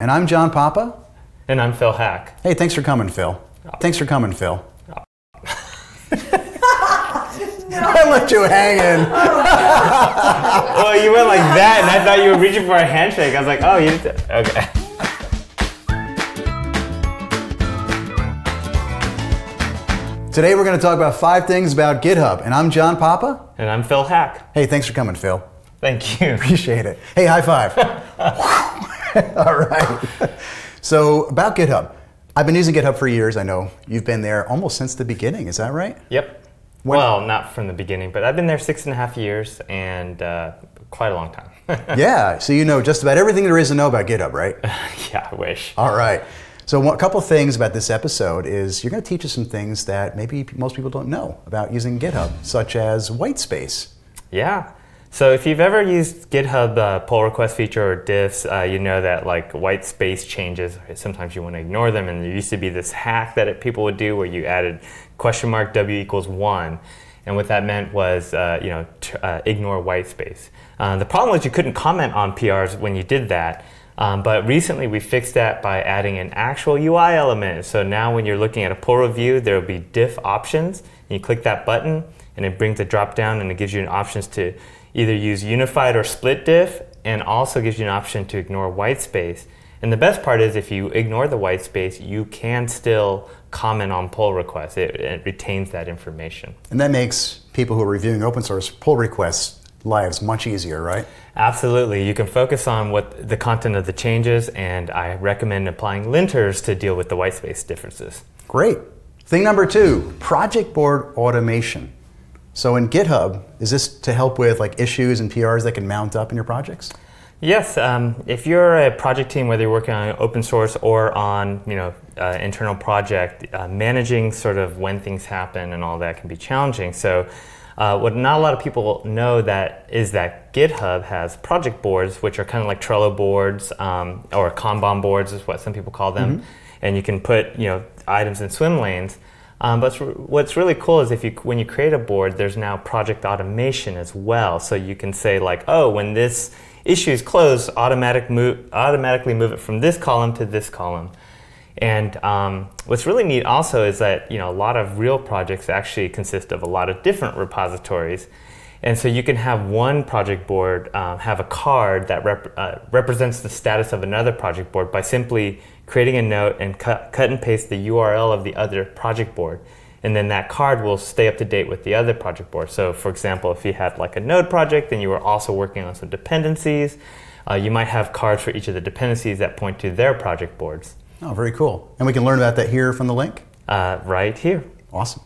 And I'm John Papa. And I'm Phil Haack. Hey, thanks for coming, Phil. Thanks for coming, Phil. I left you hanging. well, you went like that, and I thought you were reaching for a handshake. I was like, oh, you did. Okay. Today we're going to talk about five things about GitHub. And I'm John Papa. And I'm Phil Haack. Hey, thanks for coming, Phil. Thank you. Appreciate it. Hey, high five. All right. So, about GitHub. I've been using GitHub for years. I know you've been there almost since the beginning. Is that right? Yep. When, well, not from the beginning, but I've been there six and a half years and uh, quite a long time. yeah. So, you know just about everything there is to know about GitHub, right? yeah, I wish. All right. So, a couple things about this episode is you're going to teach us some things that maybe most people don't know about using GitHub, such as whitespace. Yeah. So if you've ever used GitHub uh, pull request feature or diffs, uh, you know that like white space changes. Sometimes you want to ignore them, and there used to be this hack that it, people would do where you added question mark w equals one, and what that meant was uh, you know t- uh, ignore white space. Uh, the problem was you couldn't comment on PRs when you did that. Um, but recently we fixed that by adding an actual UI element. So now when you're looking at a pull review, there will be diff options. You click that button, and it brings a drop down, and it gives you an options to either use unified or split diff and also gives you an option to ignore white space. And the best part is if you ignore the white space, you can still comment on pull requests. It, it, retains that information. And that makes people who are reviewing open source pull requests lives much easier, right? Absolutely. You can focus on what the content of the changes, and I recommend applying linters to deal with the white space differences. Great. Thing number two, project board automation. So in GitHub, is this to help with like issues and PRs that can mount up in your projects? Yes, um, if you're a project team, whether you're working on open source or on you know uh, internal project, uh, managing sort of when things happen and all that can be challenging. So. Uh, what not a lot of people know that is that GitHub has project boards, which are kind of like Trello boards um, or Kanban boards, is what some people call them, mm-hmm. and you can put you know items in swim lanes. Um, but what's really cool is if you when you create a board, there's now project automation as well. So you can say like, oh, when this issue is closed, automatic move, automatically move it from this column to this column. And um, what's really neat also is that you know a lot of real projects actually consist of a lot of different repositories. And so you can have one project board um, have a card that rep- uh, represents the status of another project board by simply creating a note and cut, cut and paste the URL of the other project board. And then that card will stay up to date with the other project board. So, for example, if you had like a node project and you were also working on some dependencies, uh, you might have cards for each of the dependencies that point to their project boards. Oh, very cool. And we can learn about that here from the link? Uh, right here. Awesome.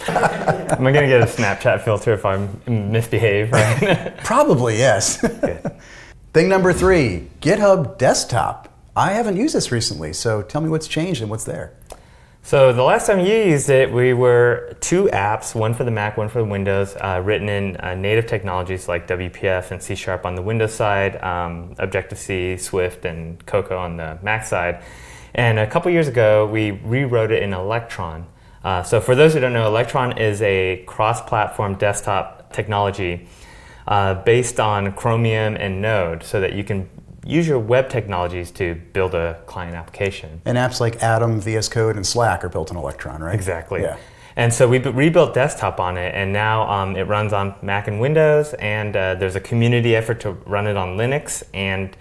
Am I going to get a Snapchat filter if I misbehave? Right? Probably, yes. Thing number three GitHub Desktop. I haven't used this recently, so tell me what's changed and what's there. So the last time you used it, we were two apps, one for the Mac, one for the Windows, uh, written in uh, native technologies like WPF and C Sharp on the Windows side, um, Objective-C, Swift, and Cocoa on the Mac side. And a couple years ago, we rewrote it in Electron. Uh, so for those who don't know, Electron is a cross-platform desktop technology uh, based on Chromium and Node, so that you can use your web technologies to build a client application. And apps like Atom, VS Code, and Slack are built in Electron, right? Exactly. Yeah. And so we rebuilt desktop on it, and now um, it runs on Mac and Windows, and uh, there's a community effort to run it on Linux. And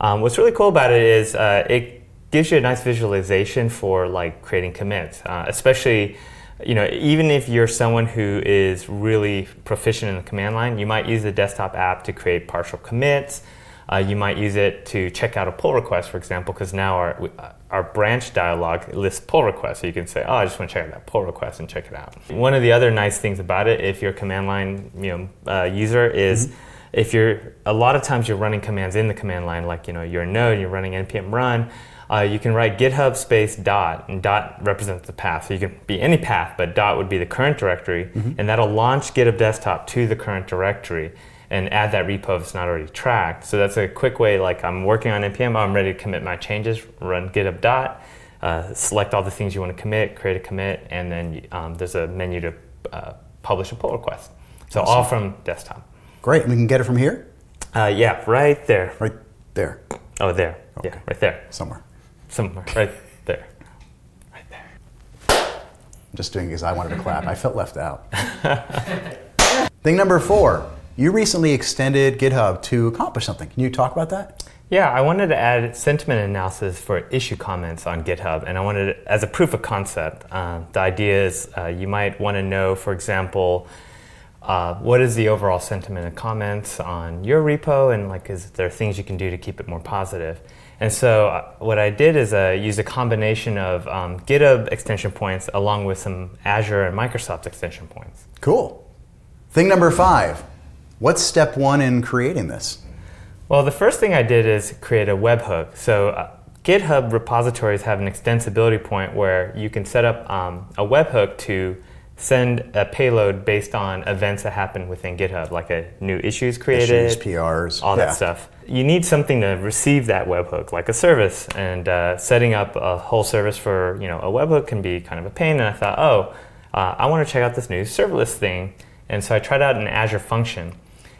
um, what's really cool about it is uh, it gives you a nice visualization for like creating commits, uh, especially you know, even if you're someone who is really proficient in the command line, you might use the desktop app to create partial commits, uh, you might use it to check out a pull request, for example, because now our, our branch dialog lists pull requests. So you can say, oh, I just want to check out that pull request and check it out. One of the other nice things about it, if you're a command line you know, uh, user, is mm-hmm. if you're, a lot of times you're running commands in the command line, like, you know, you're a node, you're running npm run, uh, you can write github space dot, and dot represents the path. So you can be any path, but dot would be the current directory, mm-hmm. and that'll launch GitHub Desktop to the current directory and add that repo if it's not already tracked. So that's a quick way, like I'm working on NPM, I'm ready to commit my changes, run github dot, uh, select all the things you want to commit, create a commit, and then um, there's a menu to uh, publish a pull request. So awesome. all from desktop. Great, we can get it from here? Uh, yeah, right there. Right there. Oh, there. Okay. Yeah, right there. Somewhere. Somewhere. Right there. Right there. I'm just doing it because I wanted to clap. I felt left out. Thing number four. You recently extended GitHub to accomplish something. Can you talk about that? Yeah, I wanted to add sentiment analysis for issue comments on GitHub, and I wanted as a proof of concept. Uh, the idea is uh, you might want to know, for example, uh, what is the overall sentiment of comments on your repo, and like, is there things you can do to keep it more positive? And so, uh, what I did is uh, use a combination of um, GitHub extension points along with some Azure and Microsoft extension points. Cool. Thing number five. What's step one in creating this? Well, the first thing I did is create a webhook. So uh, GitHub repositories have an extensibility point where you can set up um, a webhook to send a payload based on events that happen within GitHub, like a new issue is created, Issues, PRs, all yeah. that stuff. You need something to receive that webhook, like a service, and uh, setting up a whole service for you know a webhook can be kind of a pain. And I thought, oh, uh, I want to check out this new serverless thing, and so I tried out an Azure function.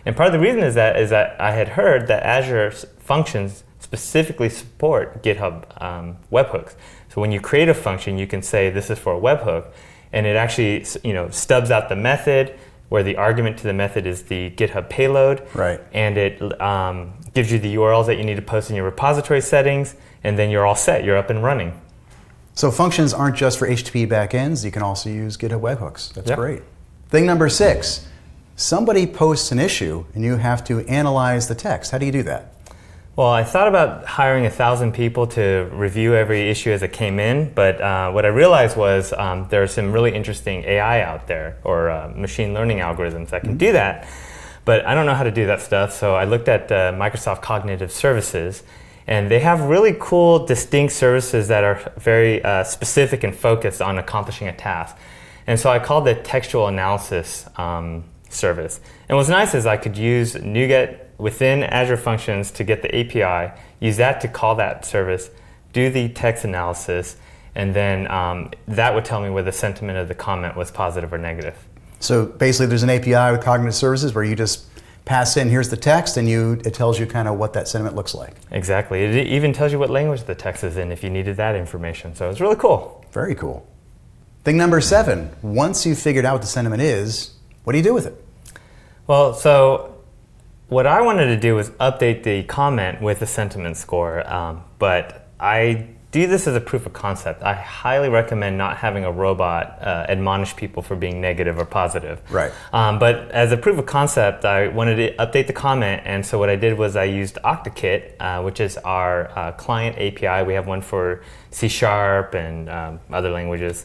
And part of the reason is that is that I had heard that Azure functions specifically support GitHub um, webhooks. So when you create a function, you can say this is for a webhook, and it actually you know stubs out the method where the argument to the method is the GitHub payload, Right. and it um, gives you the URLs that you need to post in your repository settings, and then you're all set. You're up and running. So functions aren't just for HTTP backends. You can also use GitHub webhooks. That's Yep. great. Thing number six. Somebody posts an issue and you have to analyze the text. How do you do that? Well, I thought about hiring a thousand people to review every issue as it came in, but uh, what I realized was um, there are some really interesting AI out there or uh, machine learning algorithms that can do that. But I don't know how to do that stuff, so I looked at uh, Microsoft Cognitive Services, and they have really cool, distinct services that are very uh, specific and focused on accomplishing a task. And so I called it textual analysis um, service. And what's nice is I could use NuGet within Azure Functions to get the API, use that to call that service, do the text analysis, and then um, that would tell me whether the sentiment of the comment was positive or negative. So basically, there's an API with cognitive services where you just pass in here's the text and you it tells you kind of what that sentiment looks like. Exactly. It even tells you what language the text is in if you needed that information. So it's really cool. Very cool. Thing number seven. Once you've figured out what the sentiment is, what do you do with it? Well, so what I wanted to do was update the comment with the sentiment score, um, but I do this as a proof of concept. I highly recommend not having a robot uh, admonish people for being negative or positive. Right. Um, but as a proof of concept, I wanted to update the comment, and so what I did was I used Octokit, uh, which is our uh, client API. We have one for C Sharp and um, other languages,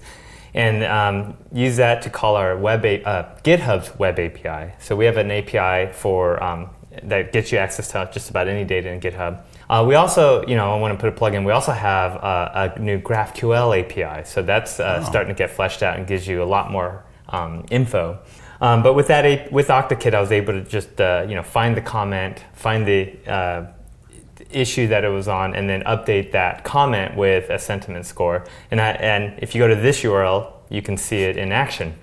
and um, use that to call our web a- uh, GitHub's web API. So we have an API for um, that gets you access to just about any data in GitHub. Uh, we also, you know, I want to put a plug in. We also have uh, a new GraphQL API, so that's uh, starting to get fleshed out and gives you a lot more um, info. Um, but with that, with Octokit, I was able to just, uh, you know, find the comment, find the uh, issue that it was on, and then update that comment with a sentiment score. And I, and if you go to this URL, you can see it in action.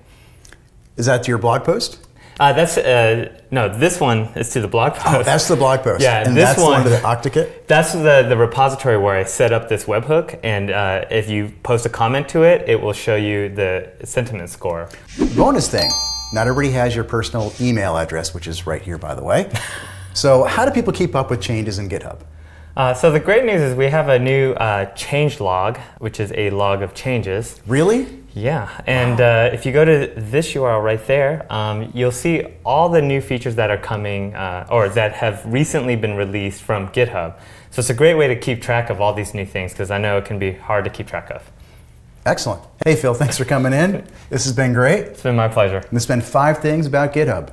Is that to your blog post? Uh, that's uh, no. This one is to the blog post. Oh, that's the blog post. Yeah, and this that's the one one- to the Octokit. That's the, the repository where I set up this webhook, and uh, if you post a comment to it, it will show you the sentiment score. Bonus thing. Not everybody has your personal email address, which is right here, by the way. So, how do people keep up with changes in GitHub? Uh, so the great news is we have a new uh, change log, which is a log of changes. Really? Yeah, and uh, if you go to this URL right there, um, you'll see all the new features that are coming uh, or that have recently been released from GitHub. So it's a great way to keep track of all these new things because I know it can be hard to keep track of. Excellent. Hey, Phil, thanks for coming in. This has been great. It's been my pleasure. This has been five things about GitHub.